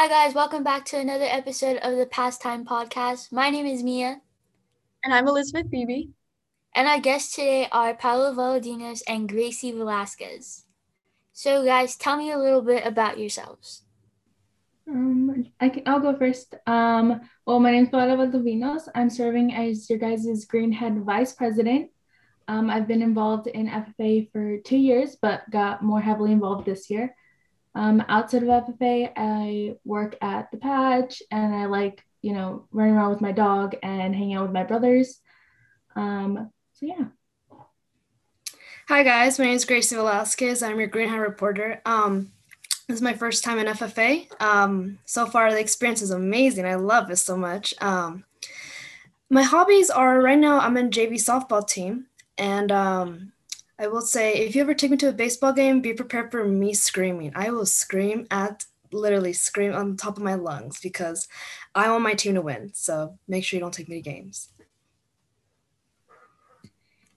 Hi, guys. Welcome back to another episode of the Pastime Podcast. My name is Mia. And I'm Elizabeth Beebe. And our guests today are Paola Valdovinos and Gracie Velasquez. So, guys, tell me a little bit about yourselves. Um, I can, I'll go first. Um, well, my name is Paola Valdovinos. I'm serving as your guys' Greenhand Vice President. Um, I've been involved in FFA for two years, but got more heavily involved this year. Um, outside of FFA, I work at the patch and I like, you know, running around with my dog and hanging out with my brothers. Um, so, yeah. Hi, guys. My name is Gracie Velasquez. I'm your Greenhand reporter. Um, this is my first time in FFA. Um, so far, the experience is amazing. I love it so much. Um, my hobbies are right now, I'm in JV softball team. And um, I will say, if you ever take me to a baseball game, be prepared for me screaming. I will scream at literally scream on top of my lungs because I want my team to win. So make sure you don't take me to games.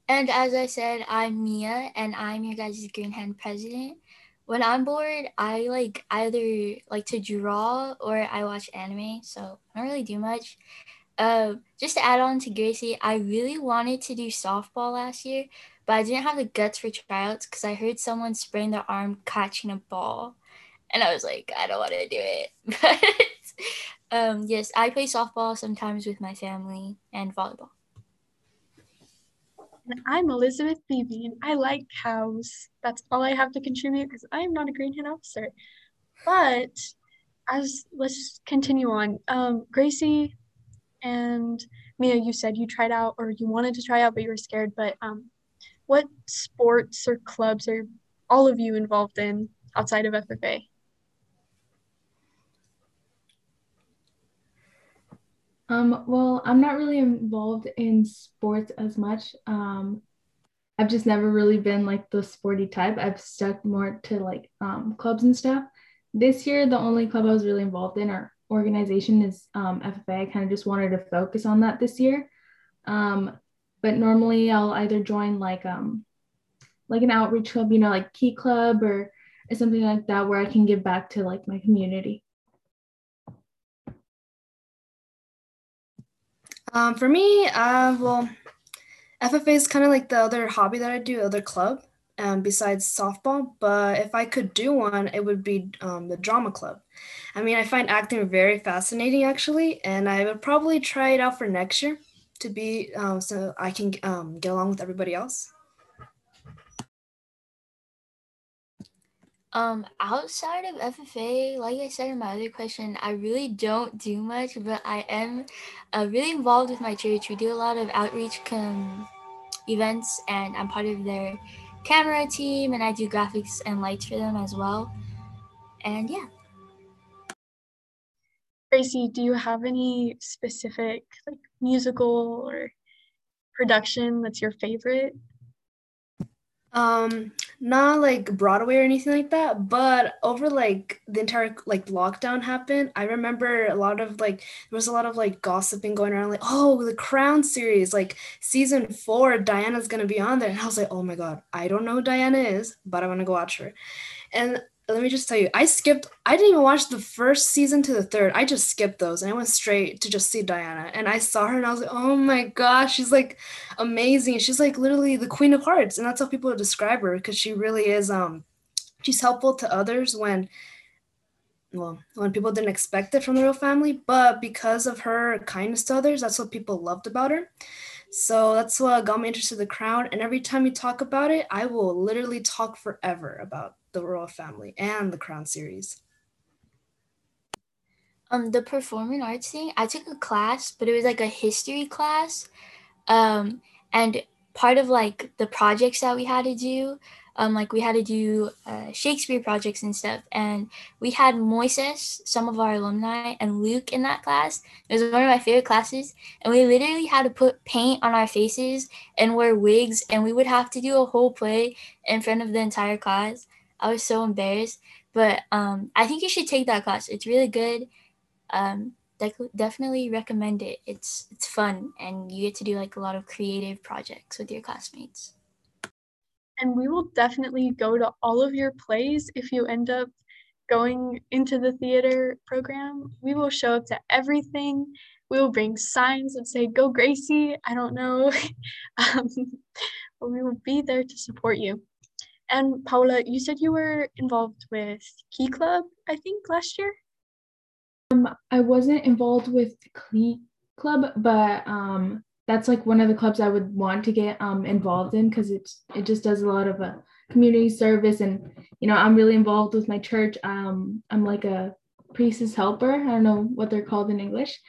And as I said, I'm Mia and I'm your guys' Greenhand president. When I'm bored, I like either like to draw or I watch anime. So I don't really do much. Uh, just to add on to Gracie, I really wanted to do softball last year, but I didn't have the guts for tryouts because I heard someone sprain their arm catching a ball. And I was like, I don't want to do it. But um, yes, I play softball sometimes with my family and volleyball. And I'm Elizabeth Beebe, and I like cows. That's all I have to contribute because I am not a greenhand officer. But as let's continue on. Um, Gracie and Mia, you said you tried out or you wanted to try out, but you were scared. But um, what sports or clubs are all of you involved in outside of FFA? Um, well, I'm not really involved in sports as much. Um, I've just never really been like the sporty type. I've stuck more to like um, clubs and stuff. This year, the only club I was really involved in or organization is um, FFA. I kind of just wanted to focus on that this year. Um, but normally I'll either join like um like an outreach club, you know, like Key Club or, something like that where I can give back to like my community. Um, for me, uh, well, FFA is kind of like the other hobby that I do, other club, um, besides softball. But if I could do one, it would be um, the drama club. I mean, I find acting very fascinating, actually, and I would probably try it out for next year to be um, so I can um, get along with everybody else. Um, outside of FFA, like I said in my other question, I really don't do much, but I am uh, really involved with my church. We do a lot of outreach com- events, and I'm part of their camera team, and I do graphics and lights for them as well. And yeah. Gracie, do you have any specific like musical or production that's your favorite? Um, not like Broadway or anything like that, but over like the entire like lockdown happened, I remember a lot of like there was a lot of like gossiping going around, like, oh, the Crown series, like season four, Diana's gonna be on there. And I was like, oh my god, I don't know who Diana is, but I want to go watch her. And let me just tell you, I skipped, I didn't even watch the first season to the third. I just skipped those and I went straight to just see Diana. And I saw her and I was like, oh my gosh, she's like amazing. She's like literally the queen of hearts. And that's how people describe her because she really is, um, she's helpful to others when, well, when people didn't expect it from the royal family. But because of her kindness to others, that's what people loved about her. So that's what got me interested in the crown. And every time you talk about it, I will literally talk forever about the royal family and the crown series. Um, the performing arts thing, I took a class, but it was like a history class. Um, and part of like the projects that we had to do um, like we had to do uh, Shakespeare projects and stuff. And we had Moises, some of our alumni, and Luke in that class. It was one of my favorite classes. And we literally had to put paint on our faces and wear wigs. And we would have to do a whole play in front of the entire class. I was so embarrassed. But um, I think you should take that class. It's really good. Um, definitely recommend it. It's it's fun and you get to do like a lot of creative projects with your classmates and we will definitely go to all of your plays if you end up going into the theater program, we will show up to everything. We will bring signs that say, Go Gracie. I don't know. um, but we will be there to support you. And Paola, you said you were involved with Key Club, I think, last year? Um, I wasn't involved with Key Club, but um, that's like one of the clubs I would want to get um, involved in because it's it just does a lot of uh, community service and you know I'm really involved with my church. Um, I'm like a priest's helper. I don't know what they're called in English,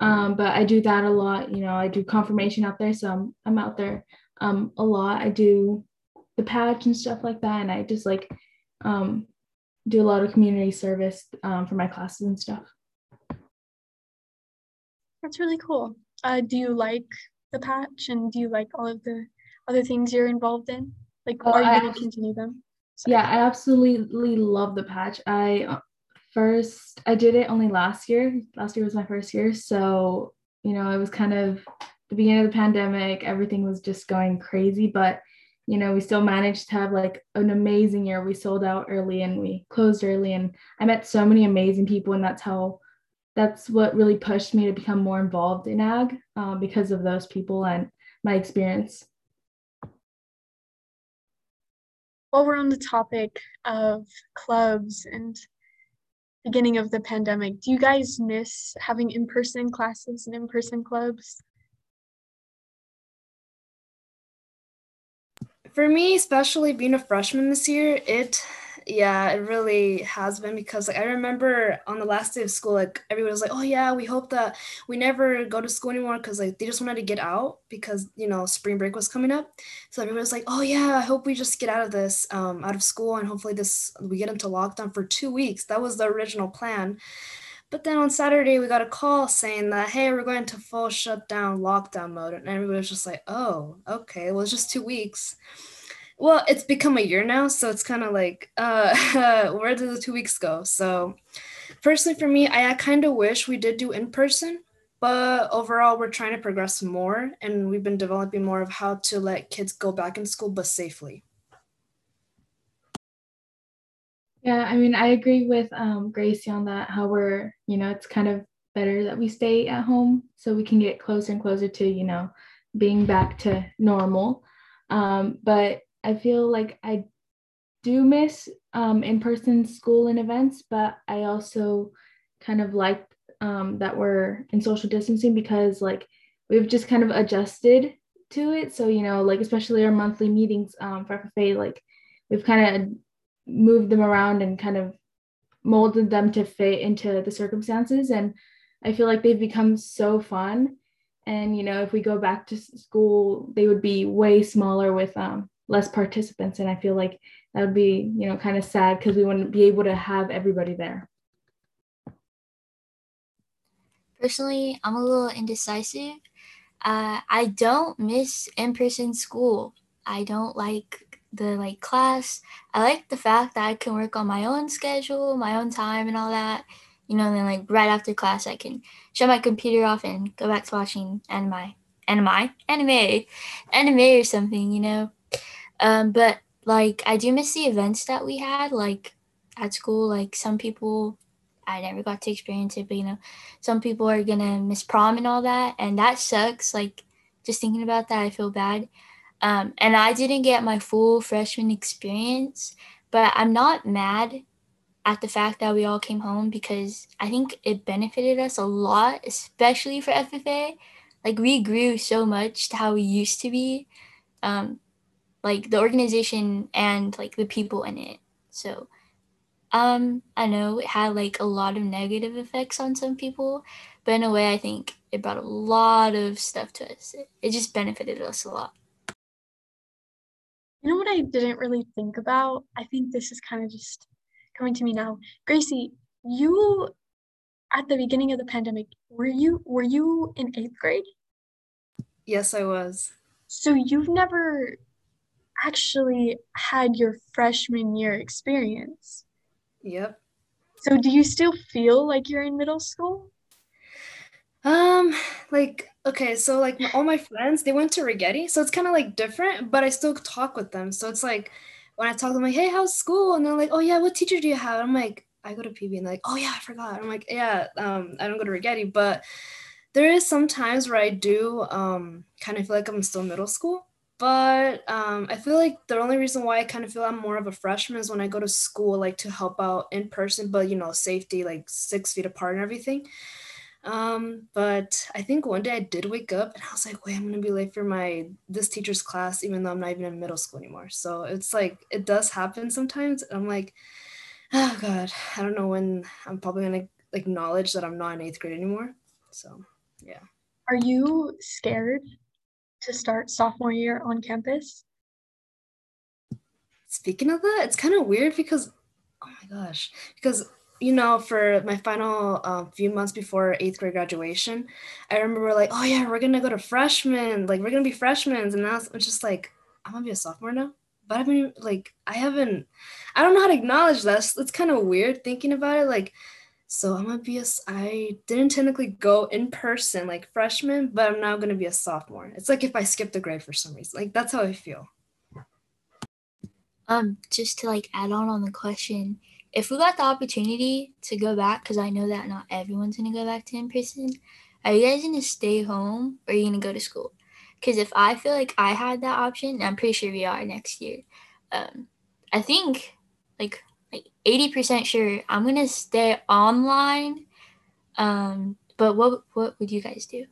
um, but I do that a lot. You know, I do confirmation out there, so I'm I'm out there um, a lot. I do the patch and stuff like that, and I just like um, do a lot of community service um, for my classes and stuff. That's really cool. Uh, do you like the patch, and do you like all of the other things you're involved in? Like, oh, are you going to continue them? Sorry. Yeah, I absolutely love the patch. I uh, first I did it only last year. Last year was my first year, so you know it was kind of the beginning of the pandemic. Everything was just going crazy, but you know we still managed to have like an amazing year. We sold out early and we closed early, and I met so many amazing people, and that's how that's what really pushed me to become more involved in ag um, because of those people and my experience. While we're on the topic of clubs and beginning of the pandemic, do you guys miss having in-person classes and in-person clubs? For me, especially being a freshman this year, it yeah, it really has been because like I remember on the last day of school, like everybody was like, "Oh yeah, we hope that we never go to school anymore," because like they just wanted to get out because you know spring break was coming up. So everybody was like, "Oh yeah, I hope we just get out of this, um, out of school, and hopefully this we get into lockdown for two weeks." That was the original plan. But then on Saturday, we got a call saying that, hey, we're going to full shutdown lockdown mode. And everybody was just like, oh, okay, well, it's just two weeks. Well, it's become a year now, so it's kind of like, uh, where did the two weeks go? So, personally, for me, I, I kind of wish we did do in person, but overall, we're trying to progress more, and we've been developing more of how to let kids go back in school, but safely. Yeah, I mean, I agree with um, Gracie on that. How we're, you know, it's kind of better that we stay at home so we can get closer and closer to, you know, being back to normal. Um, but I feel like I do miss um, in-person school and events, but I also kind of like um, that we're in social distancing because like we've just kind of adjusted to it. So you know, like especially our monthly meetings um, for FFA, like we've kind of moved them around and kind of molded them to fit into the circumstances, and I feel like they've become so fun. And you know, if we go back to school, they would be way smaller with um, less participants. And i feel like that would be you know kind of sad because we wouldn't be able to have everybody there. Personally i'm a little indecisive. Uh, i don't miss in-person school. I don't like the like class i like the fact that i can work on my own schedule my own time and all that you know then like right after class i can shut my computer off and go back to watching anime anime anime anime or something you know um, but like I do miss the events that we had, like at school. Like some people, I never got to experience it, but you know, some people are gonna miss prom and all that, and that sucks. Like just thinking about that, I feel bad. Um, and I didn't get my full freshman experience, but I'm not mad at the fact that we all came home because I think it benefited us a lot, especially for FFA. Like we grew so much to how we used to be. Um, like the organization and like the people in it. So um I know it had like a lot of negative effects on some people, but in a way I think it brought a lot of stuff to us. It, it just benefited us a lot. You know what I didn't really think about? I think this is kind of just coming to me now. Gracie, you at the beginning of the pandemic, were you were you in 8th grade? Yes, I was. So you've never actually had your freshman year experience. Yep. So do you still feel like you're in middle school? Um, like okay, so like all my friends they went to Righetti, so it's kind of like different, but I still talk with them. So it's like when I talk to them, like, hey, how's school? And they're like, oh yeah, what teacher do you have? I'm like, I go to PV and like, oh yeah, I forgot. I'm like, yeah, um, I don't go to Righetti, but there is some times where I do um, kind of feel like I'm still middle school. But um, I feel like the only reason why I kind of feel I'm more of a freshman is when I go to school, like to help out in person, but you know, safety, like six feet apart and everything. Um, but I think one day I did wake up and I was like, wait, I'm gonna be late for my this teacher's class, even though I'm not even in middle school anymore. So it's like it does happen sometimes. I'm like, oh god, I don't know when I'm probably gonna acknowledge that I'm not in eighth grade anymore. So yeah. Are you scared to start sophomore year on campus? Speaking of that, it's kind of weird because, oh my gosh, because you know, for my final uh, few months before eighth grade graduation, I remember like, oh yeah, we're gonna go to freshmen, like we're gonna be freshmen, and now it's just like, I'm gonna be a sophomore now. But I mean, like, I haven't, I don't know how to acknowledge that. It's, it's kind of weird thinking about it. Like, so I'm gonna be a, I didn't technically go in person like freshman, but I'm now gonna be a sophomore. It's like if I skipped a grade for some reason. Like that's how I feel. Um, just to like add on on the question, if we got the opportunity to go back, because I know that not everyone's gonna go back to in person, are you guys gonna stay home or are you gonna go to school? Because if I feel like I had that option, I'm pretty sure we are next year. Um, I think like like 80% sure I'm to stay online. Um, but what what would you guys do?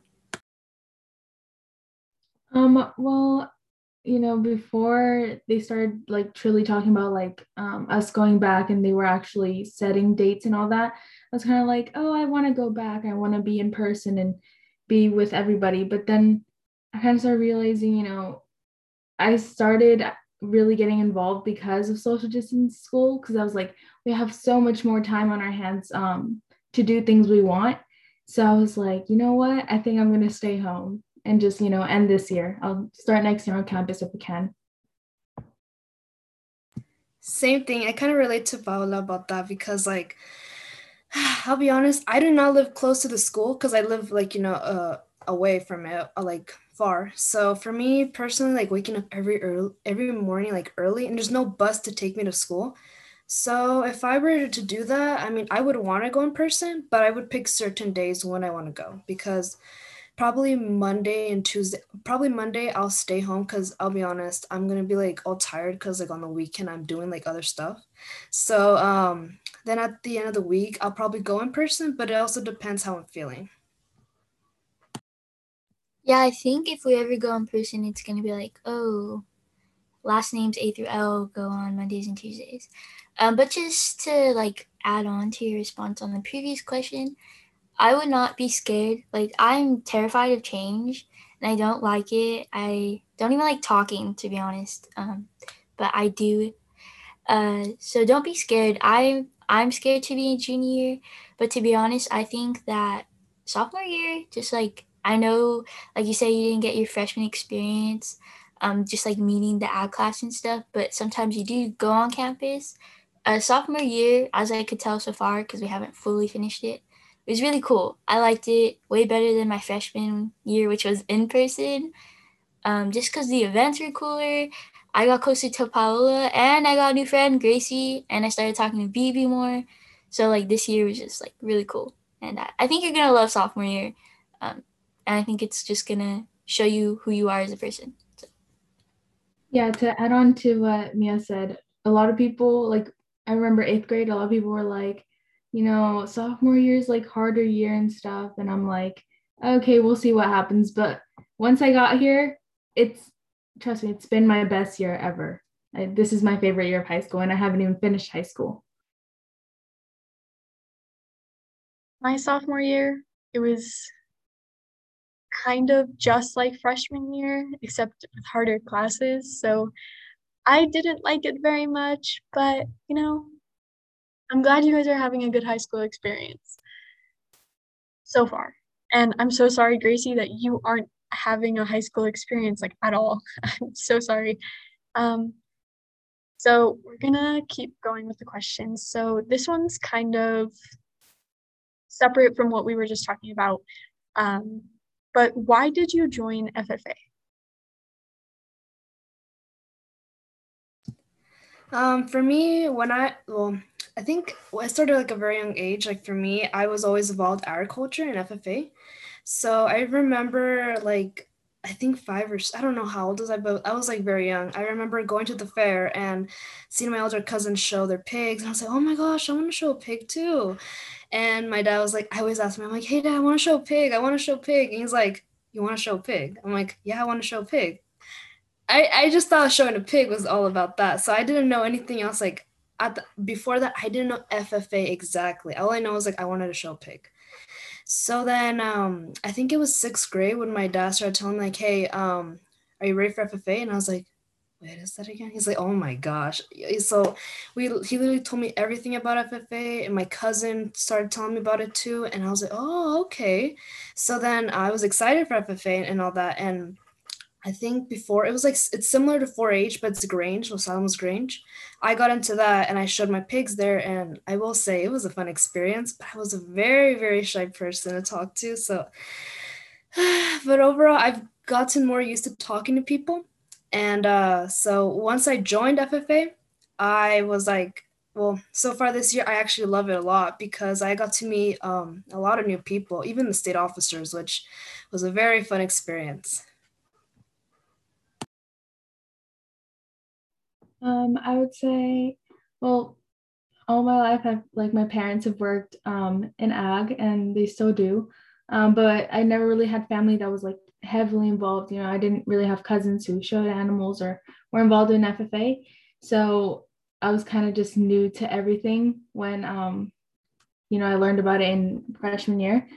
Um, well, you know, before they started like truly talking about like um, us going back and they were actually setting dates and all that, I was kind of like, oh, I want to go back. I want to be in person and be with everybody. But then I kind of started realizing, you know, I started really getting involved because of social distance school because I was like, we have so much more time on our hands um, to do things we want. So I was like, you know what? I think I'm going to stay home and just, you know, end this year. I'll start next year on campus if we can. Same thing. I kind of relate to Paola about that because, like, I'll be honest, I do not live close to the school because I live, like, you know, uh, away from it, uh, like far. So for me personally, like waking up every early, every morning, like early, and there's no bus to take me to school. So if I were to do that, I mean, I would want to go in person, but I would pick certain days when I want to go because probably Monday and Tuesday, probably Monday I'll stay home because I'll be honest, I'm gonna be like all tired because like on the weekend I'm doing like other stuff. So um then at the end of the week I'll probably go in person, but it also depends how I'm feeling. Yeah, I think if we ever go in person, it's gonna be like, oh, last names A through L go on Mondays and Tuesdays. Um, but just to like add on to your response on the previous question, I would not be scared. Like I'm terrified of change, and I don't like it. I don't even like talking, to be honest. Um, but I do. Uh, so don't be scared. I I'm scared to be a junior, but to be honest, I think that sophomore year, just like I know, like you say, you didn't get your freshman experience, um, just like meeting the ag class and stuff, but sometimes you do go on campus. Uh, sophomore year, as I could tell so far, because we haven't fully finished it, it was really cool. I liked it way better than my freshman year, which was in person. Um, just because the events were cooler. I got closer to Paola and I got a new friend, Gracie, and I started talking to BB more. So like this year was just like really cool. And I, I think you're gonna love sophomore year. Um, and I think it's just gonna show you who you are as a person. So. Yeah, to add on to what Mia said, a lot of people like I remember eighth grade, a lot of people were like, you know, sophomore year is like harder year and stuff. And I'm like, okay, we'll see what happens. But once I got here, it's trust me, it's been my best year ever. I, this is my favorite year of high school, and I haven't even finished high school. My sophomore year, it was kind of just like freshman year, except with harder classes. So I didn't like it very much, but you know, I'm glad you guys are having a good high school experience so far. And I'm so sorry, Gracie, that you aren't having a high school experience like at all. I'm so sorry. Um, so we're gonna keep going with the questions. So this one's kind of separate from what we were just talking about. Um, but why did you join FFA? Um, for me, when I well, I think I started like a very young age. Like for me, I was always involved agriculture and FFA. So I remember like I think five or I don't know how old was I, but I was like very young. I remember going to the fair and seeing my older cousins show their pigs, and I was like, oh my gosh, I want to show a pig too. And my dad was like, I always ask me, I'm like, hey dad, I want to show a pig. I want to show a pig. And he's like, you want to show a pig? I'm like, yeah, I want to show a pig. I, I just thought showing a pig was all about that. So I didn't know anything else. Like at the, before that, I didn't know FFA exactly. All I know is like I wanted to show a pig. So then um, I think it was sixth grade when my dad started telling me like, hey, um, are you ready for FFA? And I was like, wait, is that again? He's like, oh my gosh. So we he literally told me everything about FFA, and my cousin started telling me about it too. And I was like, oh, okay. So then I was excited for FFA and all that. And I think before it was like it's similar to 4-H, but it's Grange, Los Alamos Grange. I got into that and I showed my pigs there, and I will say it was a fun experience. But I was a very very shy person to talk to, so. But overall, I've gotten more used to talking to people, and uh, so once I joined FFA, I was like, well, so far this year, I actually love it a lot because I got to meet um, a lot of new people, even the state officers, which was a very fun experience. Um, I would say, well, all my life, I've like my parents have worked um, in ag and they still do. Um, but I never really had family that was like heavily involved. You know, I didn't really have cousins who showed animals or were involved in FFA. So I was kind of just new to everything when, um, you know, I learned about it in freshman year.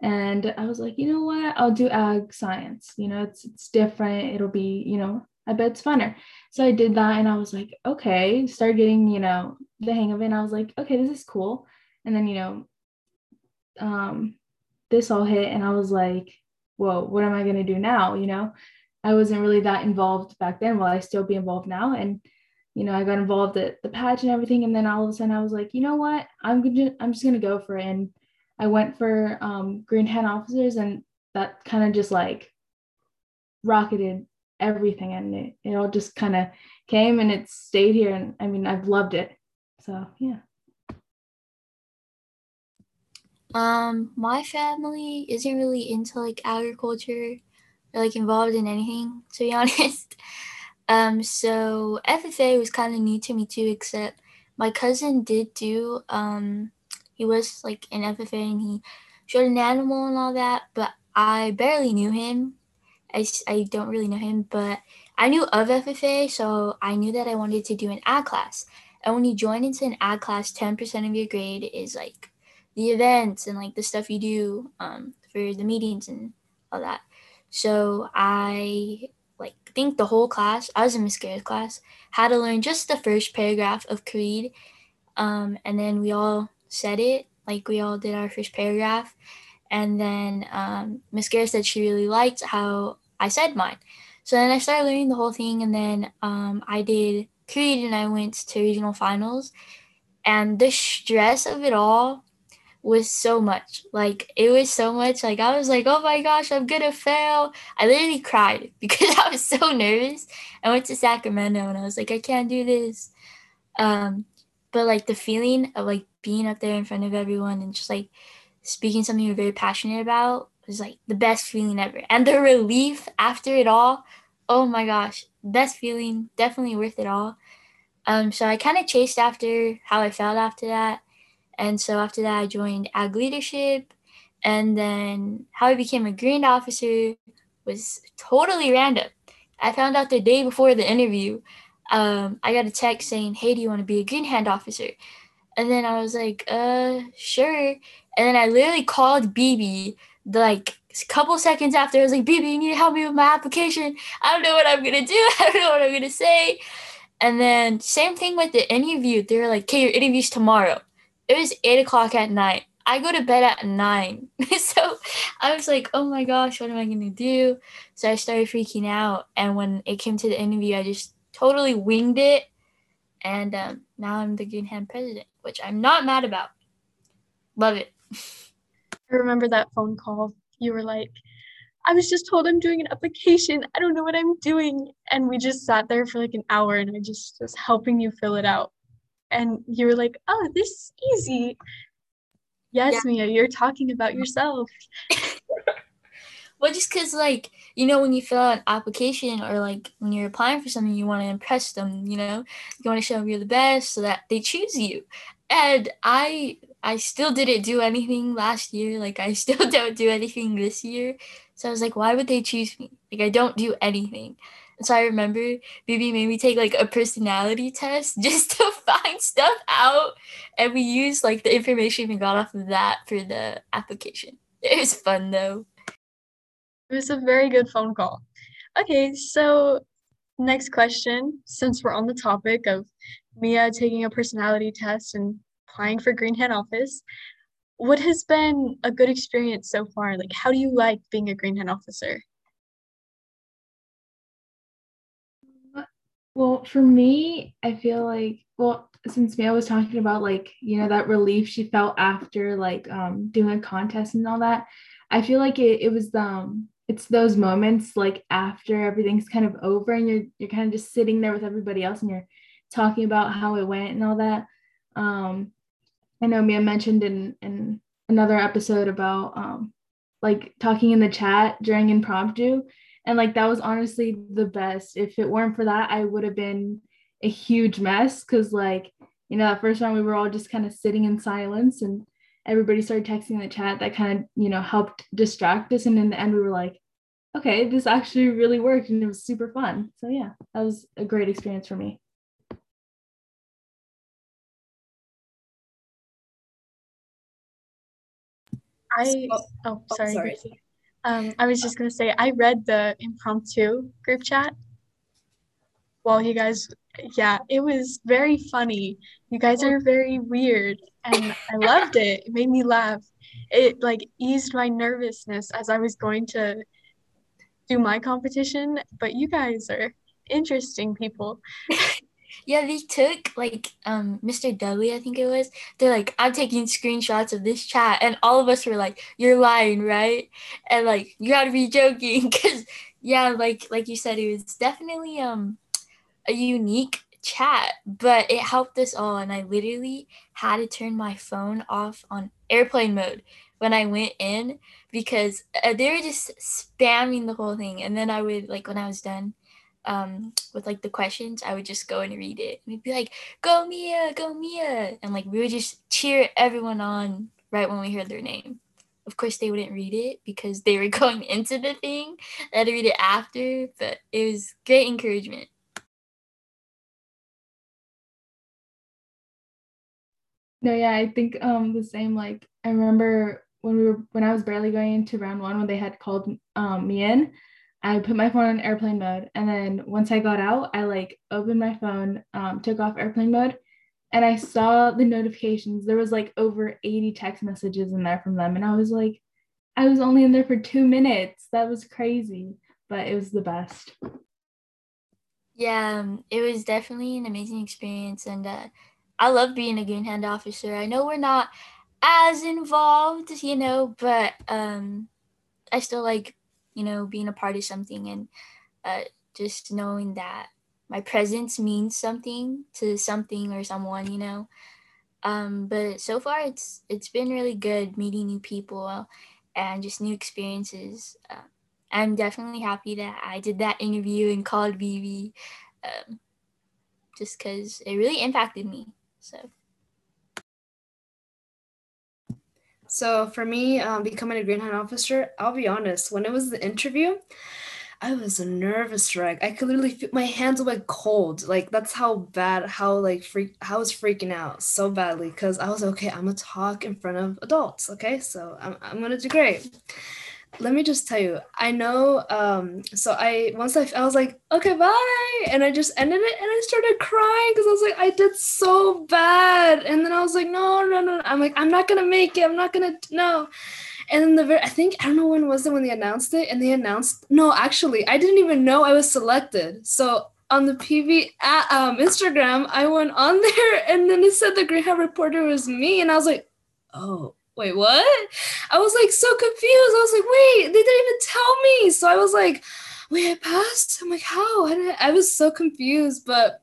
And I was like, you know what? I'll do ag science. You know, it's it's different. It'll be, you know, I bet it's funner. So I did that and I was like, okay, start getting, you know, the hang of it. And I was like, okay, this is cool. And then, you know, um, this all hit and I was like, whoa, what am I going to do now? You know, I wasn't really that involved back then. Will I still be involved now? And, you know, I got involved at the patch and everything. And then all of a sudden I was like, you know what? I'm going to, I'm just going to go for it. And I went for um, green hand officers and that kind of just like rocketed everything and it, it all just kind of came and it stayed here and i mean i've loved it. So yeah. Um my family isn't really into like agriculture or like involved in anything to be honest. Um so ffa was kind of new to me too except my cousin did do um he was like in ffa and he showed an animal and all that but i barely knew him I, I don't really know him, but I knew of FFA, so I knew that I wanted to do an ag class. And when you join into an ag class, 10% of your grade is like the events and like the stuff you do um, for the meetings and all that. So I like think the whole class, I was in Miss Garrett's class, had to learn just the first paragraph of Creed. Um, and then we all said it, like we all did our first paragraph. And then um, Miss Garrett said she really liked how I said mine. So then I started learning the whole thing, and then um, I did Creed, and I went to regional finals. And the stress of it all was so much. Like it was so much. Like I was like, oh my gosh, I'm gonna fail. I literally cried because I was so nervous. I went to Sacramento, and I was like, I can't do this. Um, but like the feeling of like being up there in front of everyone and just like speaking something you're very passionate about was like the best feeling ever. And the relief after it all, oh my gosh, best feeling, definitely worth it all. Um, so I kind of chased after how I felt after that. And so after that, I joined ag leadership. And then how I became a green officer was totally random. I found out the day before the interview. Um, I got a text saying, Hey, do you want to be a green hand officer? And then I was like, uh, sure. And then I literally called BB like a couple seconds after. I was like, BB, you need to help me with my application. I don't know what I'm gonna do. I don't know what I'm gonna say. And then same thing with the interview. They were like, okay, your interview's tomorrow. It was eight o'clock at night. I go to bed at nine. so I was like, oh my gosh, what am I gonna do? So I started freaking out. And when it came to the interview, I just totally winged it. And um, now I'm the Green Hand president, which I'm not mad about. Love it. I remember that phone call. You were like, I was just told I'm doing an application. I don't know what I'm doing. And we just sat there for like an hour and I just was helping you fill it out. And you were like, oh, this is easy. Yes, Yeah. Mia, you're talking about yourself. Well, just because, like, you know, when you fill out an application or like when you're applying for something, you want to impress them, you know, you want to show them you're the best so that they choose you. And I, I still didn't do anything last year. Like, I still don't do anything this year. So I was like, why would they choose me? Like, I don't do anything. And so I remember Bibi made me take like a personality test just to find stuff out. And we used like the information we got off of that for the application. It was fun though. It was a very good phone call. Okay, so next question, since we're on the topic of Mia taking a personality test and applying for Green Hand office, what has been a good experience so far? Like, how do you like being a Green Hand officer? Well, for me, I feel like, well, since Mia was talking about like, you know, that relief she felt after like um doing a contest and all that, I feel like it, it was um it's those moments like after everything's kind of over and you're you're kind of just sitting there with everybody else and you're talking about how it went and all that. Um I know Mia mentioned in in another episode about um like talking in the chat during impromptu and like that was honestly the best if it weren't for that i would have been a huge mess because like you know that first round we were all just kind of sitting in silence and everybody started texting in the chat that kind of you know helped distract us. And in the end we were like okay this actually really worked and it was super fun. So yeah that was a great experience for me. I, So- oh, oh, sorry, sorry. Um, I was just gonna say, I read the impromptu group chat while you guys, yeah, it was very funny. You guys are very weird, and I loved it. It made me laugh. It like eased my nervousness as I was going to do my competition, but you guys are interesting people. Yeah, they took like um Mr. Dudley, I think it was. They're like, I'm taking screenshots of this chat, and all of us were like, "You're lying, right?" And like, you gotta be joking, because yeah, like like you said, it was definitely um a unique chat, but it helped us all, and I literally had to turn my phone off on airplane mode when I went in because uh, they were just spamming the whole thing, and then I would like when I was done um with like the questions i would just go and read it and it'd be like go mia go mia and like we would just cheer everyone on right when we heard their name. Of course they wouldn't read it because they were going into the thing they had to read it after but it was great encouragement No, yeah, I think um the same. Like I remember when we were when I was barely going into round one when they had called um me in, I put my phone on airplane mode, and then once I got out, I like opened my phone, um, took off airplane mode, and I saw the notifications. There was like over 80 text messages in there from them, and I was like, I was only in there for two minutes. That was crazy, but it was the best. yeah um, it was definitely an amazing experience and uh, i love being a green hand officer. I know we're not as involved you know but um i still like you know being a part of something and uh, just knowing that my presence means something to something or someone you know? Um but so far it's it's been really good meeting new people and just new experiences. Uh, i'm definitely happy that i did that interview and called bb um, just because it really impacted me so So for me, um, becoming a Green Hand officer, I'll be honest. When it was the interview, I was a nervous wreck. I could literally feel my hands went cold. Like that's how bad, how like freak, how I was freaking out so badly because I was okay. I'm gonna talk in front of adults. Okay, so I'm I'm gonna do great. Let me just tell you, I know. Um, so I once I I was like, okay, bye, and I just ended it, and I started crying because I was like, I did so bad, and then I was like, no, no, no. I'm like, I'm not gonna make it. I'm not gonna no. And then the very, I think I don't know when was it when they announced it, and they announced no, actually, I didn't even know I was selected. So on the PV at, um, Instagram, I went on there, and then it said the Hat reporter was me, and I was like, oh, wait, what? I was like so confused. I was like, wait, they didn't even tell me. So I was like, wait, I passed. I'm like, how? I, I was so confused, but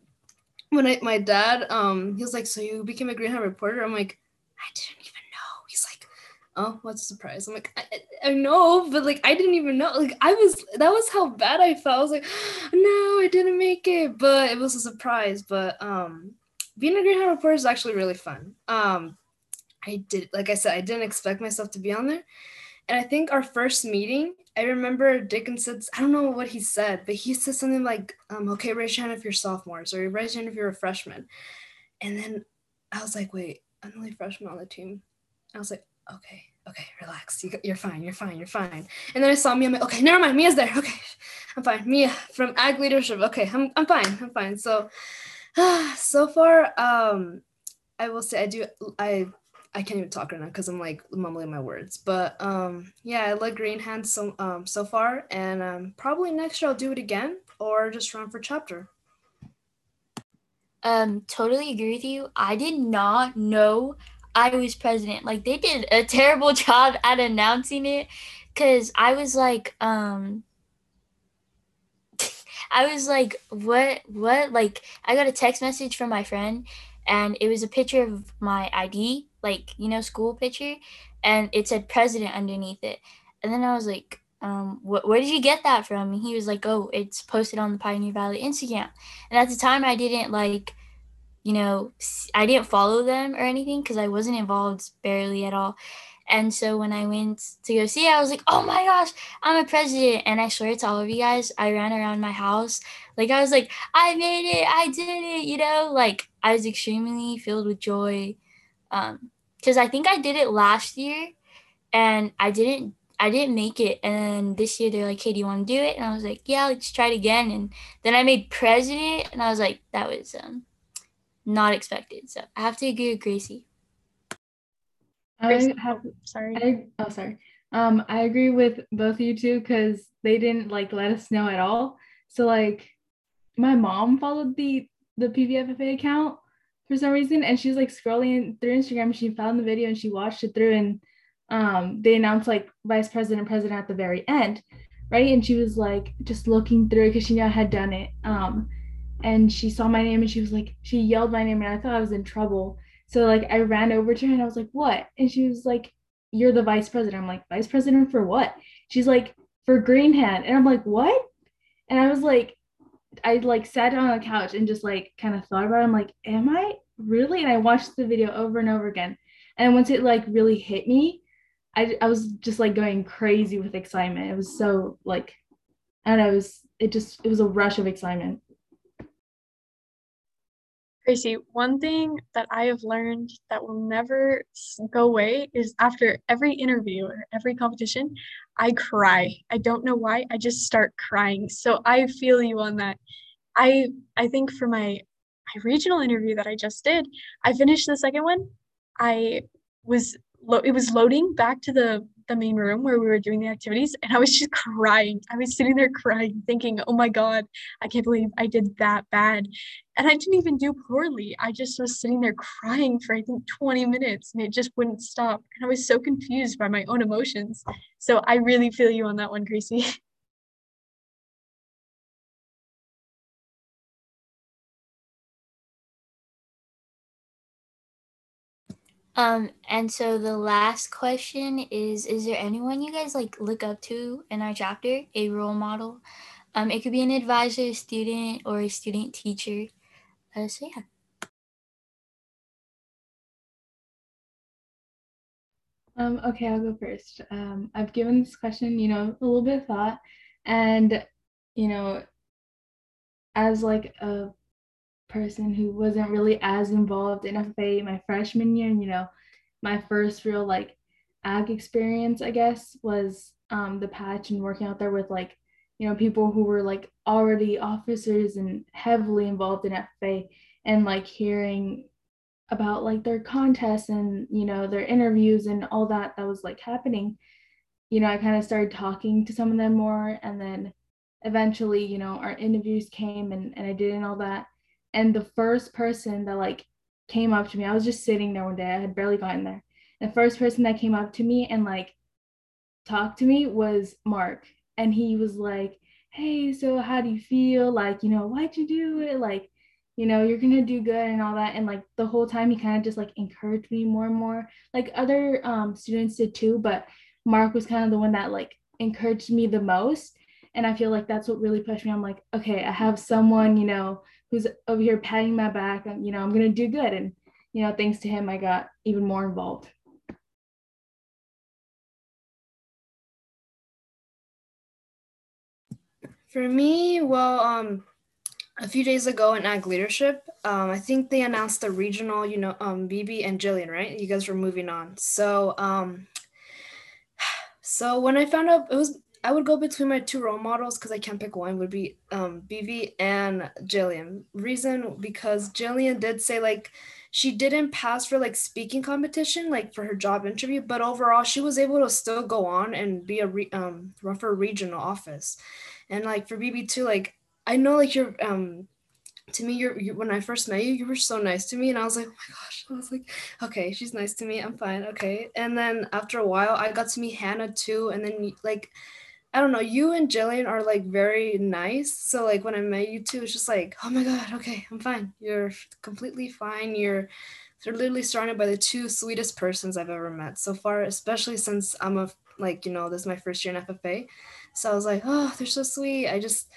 when I my dad um he was like, so you became a Greenhand reporter? I'm like, I didn't even know. He's like, oh, what's a surprise? I'm like, I, I know, but like I didn't even know. Like I was that was how bad I felt. I was like, no, I didn't make it, but it was a surprise. But um being a Greenhand reporter is actually really fun. Um I did like I said, I didn't expect myself to be on there. And I think our first meeting, I remember Dickens said, I don't know what he said, but he said something like, um, okay, raise your hand if you're sophomores or raise your hand if you're a freshman. And then I was like, wait, I'm the only freshman on the team. I was like, okay, okay, relax. You, are fine, you're fine, you're fine. And then I saw Mia, I'm like, okay, never mind, Mia's there. Okay, I'm fine. Mia from Ag Leadership. Okay, I'm, I'm fine, I'm fine. So, so far, um, I will say I do, I I can't even talk right now because I'm like mumbling my words. But um, yeah, I like Green Hands so um so far, and um, probably next year I'll do it again or just run for chapter. Um, totally agree with you. I did not know I was president. Like they did a terrible job at announcing it, cause I was like, um, I was like, what, what? Like I got a text message from my friend, and it was a picture of my ID like you know school picture and it said president underneath it and then i was like um, wh- where did you get that from and he was like oh it's posted on the pioneer valley instagram and at the time i didn't like you know i didn't follow them or anything because i wasn't involved barely at all and so when I went to go see it, I was like, oh my gosh, I'm a president. And I swear to all of you guys, I ran around my house. Like, I was like, I made it. I did it. You know, like, I was extremely filled with joy. Um, because I think I did it last year and I didn't I didn't make it. And this year they're like, hey, do you want to do it? And I was like, yeah, let's try it again. And then I made president and I was like, that was um not expected. So I have to agree with Gracie. I have sorry. I, oh sorry. Um, I agree with both of you two because they didn't like let us know at all. So like my mom followed the the PVFFA account for some reason and she was like scrolling through instagram she found the video and she watched it through and um, they announced like vice president president at the very end right? And she was like just looking through because she knew i had done it. Um, and she saw my name and she was like she yelled my name and i thought i was in trouble. So like i ran over to her and i was like what? And she was like you're the vice president. I'm like vice president for what? She's like for green hand and i'm like what? And i was like I like sat on the couch and just like kind of thought about it. I'm like, am I really? And I watched the video over and over again. And once it like really hit me, I, I was just like going crazy with excitement. It was so like, and I was, it just, it was a rush of excitement. Tracy, one thing that I have learned that will never go away is after every interview or every competition, I cry. I don't know why. I just start crying. So I feel you on that. I I think for my my regional interview that I just did, I finished the second one. I was lo- it was loading back to the the main room where we were doing the activities and I was just crying. I was sitting there crying, thinking, oh my God, I can't believe I did that bad. And I didn't even do poorly. I just was sitting there crying for I think 20 minutes and it just wouldn't stop. And I was so confused by my own emotions. So I really feel you on that one, Gracie. Um, and so the last question is Is there anyone you guys like look up to in our chapter, a role model? Um, it could be an advisor, a student, or a student teacher. Uh, so, yeah. Um, okay, I'll go first. Um, I've given this question, you know, a little bit of thought, and you know, as like a person who wasn't really as involved in FFA my freshman year. And, you know, my first real like ag experience, I guess, was um, the patch and working out there with like, you know, people who were like already officers and heavily involved in FFA and like hearing about like their contests and, you know, their interviews and all that that was like happening. You know, I kind of started talking to some of them more and then eventually, you know, our interviews came and, and I did and all that and the first person that like came up to me, I was just sitting there one day, I had barely gotten there. The first person that came up to me and like talked to me was Mark. And he was like, Hey, so how do you feel? Like, you know, why'd you do it? Like, you know, you're gonna do good and all that. And like the whole time he kind of just like encouraged me more and more. Like other um students did too, but Mark was kind of the one that like encouraged me the most. And I feel like that's what really pushed me. I'm like, okay, I have someone, you know, who's over here patting my back. You know, I'm gonna do good. And, you know, thanks to him, I got even more involved. For me, well, um, a few days ago in Ag Leadership, um, I think they announced the regional, you know, um, BB and Jillian, right? You guys were moving on. So, um, so when I found out it was, I would go between my two role models because I can't pick one. Would be um, BB and Jillian. Reason because Jillian did say like she didn't pass for like speaking competition like for her job interview, but overall she was able to still go on and be a re- um, run for regional office. And like for BB too, like I know like you're um to me you're, you when I first met you, you were so nice to me and I was like, "Oh my gosh." I was like, "Okay, she's nice to me. I'm fine. Okay." And then after a while, I got to meet Hannah too and then like I don't know, you and Jillian are like very nice. So like when I met you two, it's just like, oh my god, okay, I'm fine. You're completely fine. You're they're literally surrounded by the two sweetest persons I've ever met so far, especially since I'm a like, you know, this is my first year in FFA. So I was like, oh, they're so sweet. I just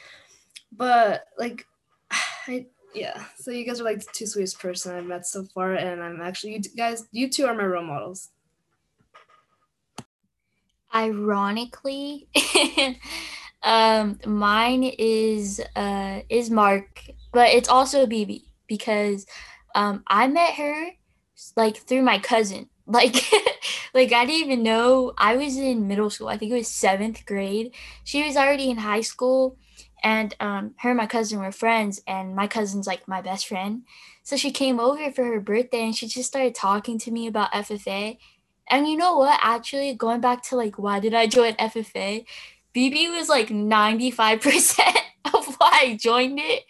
but like I yeah. So you guys are like the two sweetest person I've met so far, and I'm actually you guys. You two are my role models. Ironically, um, mine is uh is Mark, but it's also BB because um I met her like through my cousin. Like like I didn't even know I was in middle school. I think it was seventh grade. She was already in high school and um, her and my cousin were friends and my cousin's like my best friend so she came over for her birthday and she just started talking to me about ffa and you know what? Actually going back to like why did i join ffa bb was like 95% of why i joined it.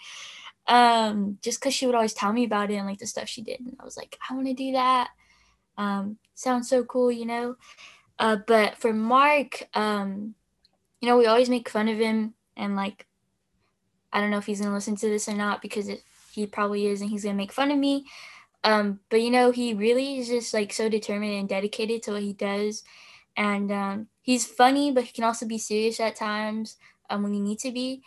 Um, just because she would always tell me about it and like the stuff she did. And i was like i want to do that. Um, sounds so cool you know? Uh, but for mark um, you know we always make fun of him. And like I don't know if he's gonna listen to this or not because it, he probably is, and he's gonna make fun of me. Um, but you know, he really is just like so determined and dedicated to what he does, and um, he's funny, but he can also be serious at times um, when you need to be.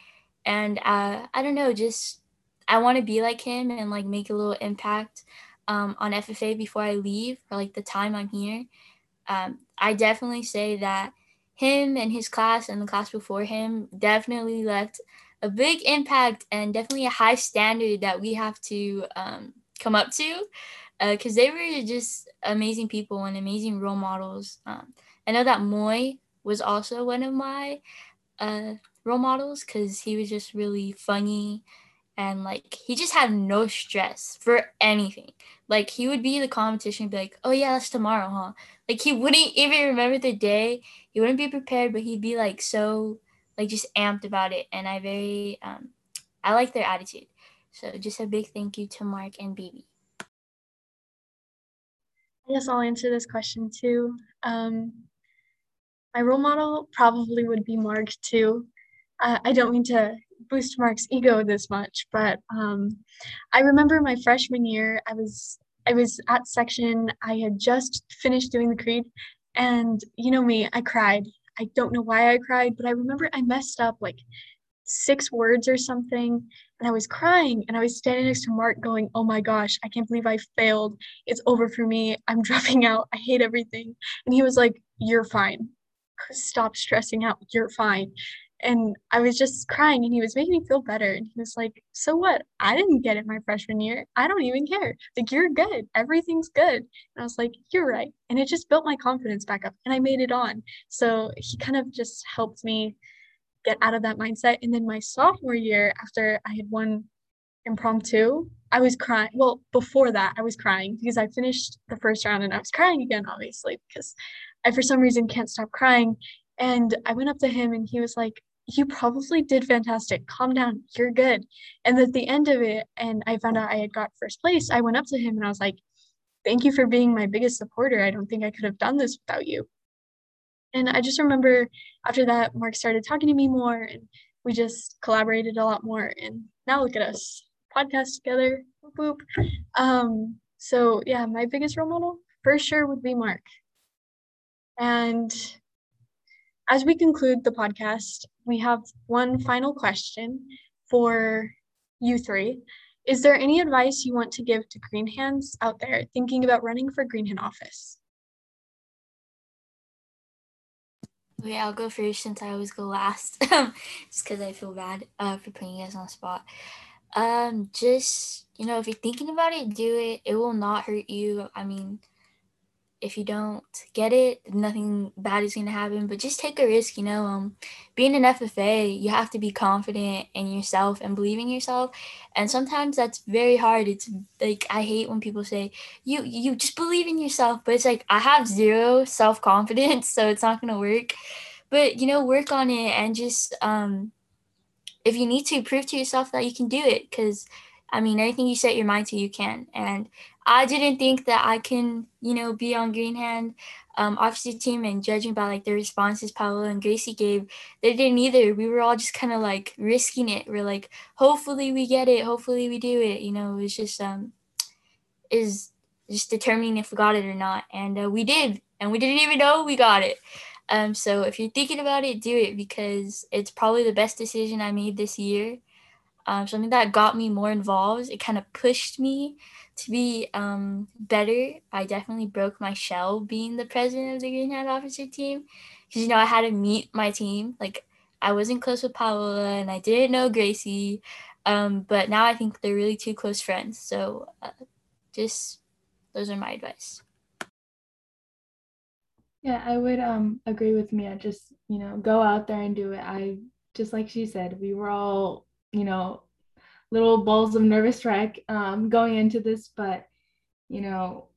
And uh, I don't know, just I want to be like him and like make a little impact um, on FFA before I leave or like the time I'm here. Um, I definitely say that him and his class and the class before him definitely left a big impact and definitely a high standard that we have to um, come up to because uh, they were just amazing people and amazing role models. Um, I know that Moy was also one of my uh, role models because he was just really funny and like he just had no stress for anything. Like he would be in the competition be like, "Oh yeah, that's tomorrow, huh?" Like he wouldn't even remember the day. He wouldn't be prepared, but he'd be like so like just amped about it and i very um i like their attitude so just a big thank you to mark and bb i guess i'll answer this question too. Um my role model probably would be mark too. Uh, i don't mean to boost mark's ego this much but um i remember my freshman year i was i was at section i had just finished doing the creed and you know me i cried. I don't know why I cried, but I remember I messed up like six words or something and I was crying and I was standing next to Mark going, "Oh my gosh, I can't believe I failed. It's over for me. I'm dropping out. I hate everything." And he was like, "You're fine. Stop stressing out. You're fine." and I was just crying and he was making me feel better. And he was like, So what? I didn't get it my freshman year. I don't even care. Like, you're good. Everything's good. And I was like, You're right. And it just built my confidence back up and I made it on. So he kind of just helped me get out of that mindset. And then my sophomore year, after I had won impromptu, I was crying. Well, before that, I was crying because I finished the first round and I was crying again, obviously, because I, for some reason, can't stop crying. And I went up to him and he was like, you probably did fantastic. Calm down. You're good. And at the end of it, and I found out I had got first place, I went up to him and I was like, Thank you for being my biggest supporter. I don't think I could have done this without you. And I just remember after that, Mark started talking to me more and we just collaborated a lot more. And now look at us. podcast together. Boop. Um, so yeah, my biggest role model for sure would be Mark. And as we conclude the podcast, we have one final question for you three. Is there any advice you want to give to green hands out there thinking about running for green hand office? Okay, I'll go first since I always go last, just because I feel bad uh, for putting you guys on the spot. Um, just you know, if you're thinking about it, do it. It will not hurt you. I mean, if you don't get it, nothing bad is gonna happen. But just take a risk, you know. Um, being an FFA, you have to be confident in yourself and believe in yourself. And sometimes that's very hard. It's like I hate when people say you you just believe in yourself, but it's like I have zero self confidence, so it's not gonna work. But you know, work on it and just um, if you need to, prove to yourself that you can do it. Because I mean, anything you set your mind to, you can. And I didn't think that I can, you know, be on Green Hand um, officer team and judging by like the responses Paola and Gracie gave, they didn't either. We were all just kind of like risking it. We're like, hopefully we get it. Hopefully we do it. You know, it was just um, is just determining if we got it or not, and uh, we did, and we didn't even know we got it. Um, so if you're thinking about it, do it because it's probably the best decision I made this year. Um, something that got me more involved. It kind of pushed me to be um, better, I definitely broke my shell being the president of the Green Hand Officer team because, you know, I had to meet my team. Like, I wasn't close with Paola and I didn't know Gracie, um, but now I think they're really two close friends. So, uh, just those are my advice. Yeah, I would um agree with Mia. Just you know, go out there and do it. I just like she said, we were all you know little balls of nervous wreck um, going into this, but you know,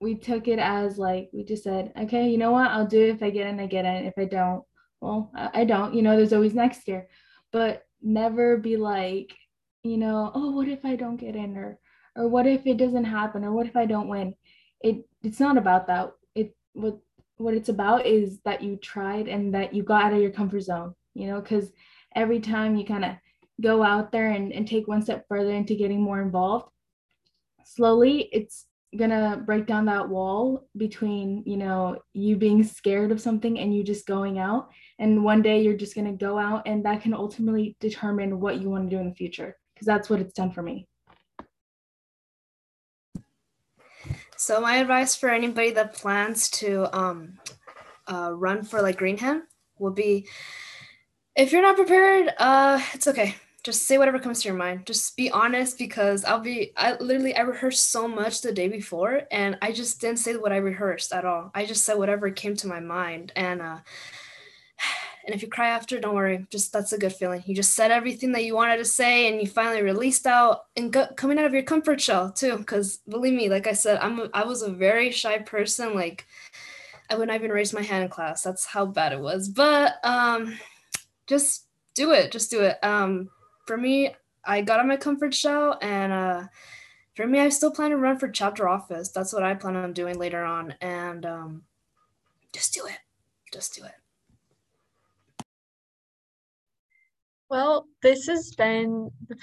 we took it as like we just said, okay, you know what, I'll do it if I get in, I get in. If I don't, well, I don't. You know, there's always next year, but never be like, you know, oh, what if I don't get in, or or what if it doesn't happen, or what if I don't win? It it's not about that. It what what it's about is that you tried and that you got out of your comfort zone. You know, because every time you kind of go out there and, and take one step further into getting more involved slowly it's gonna break down that wall between you know you being scared of something and you just going out. And one day you're just gonna go out and that can ultimately determine what you want to do in the future because that's what it's done for me. So my advice for anybody that plans to um, uh, run for like greenhand will be if you're not prepared uh, it's okay just say whatever comes to your mind. Just be honest because I'll be I literally I rehearsed so much the day before and I just didn't say what I rehearsed at all. I just said whatever came to my mind and uh and if you cry after, don't worry. Just that's a good feeling. You just said everything that you wanted to say and you finally released out and go, coming out of your comfort shell too cuz believe me, like I said, I'm a, I was a very shy person like I wouldn't even raise my hand in class. That's how bad it was. But um just do it. Just do it. Um for me, I got on my comfort shell, and uh, for me, I still plan to run for chapter office. That's what I plan on doing later on, and um, just do it. Just do it. Well, this has been the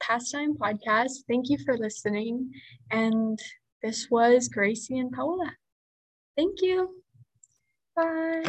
Pastime Podcast. Thank you for listening. And this was Gracie and Paola. Thank you. Bye.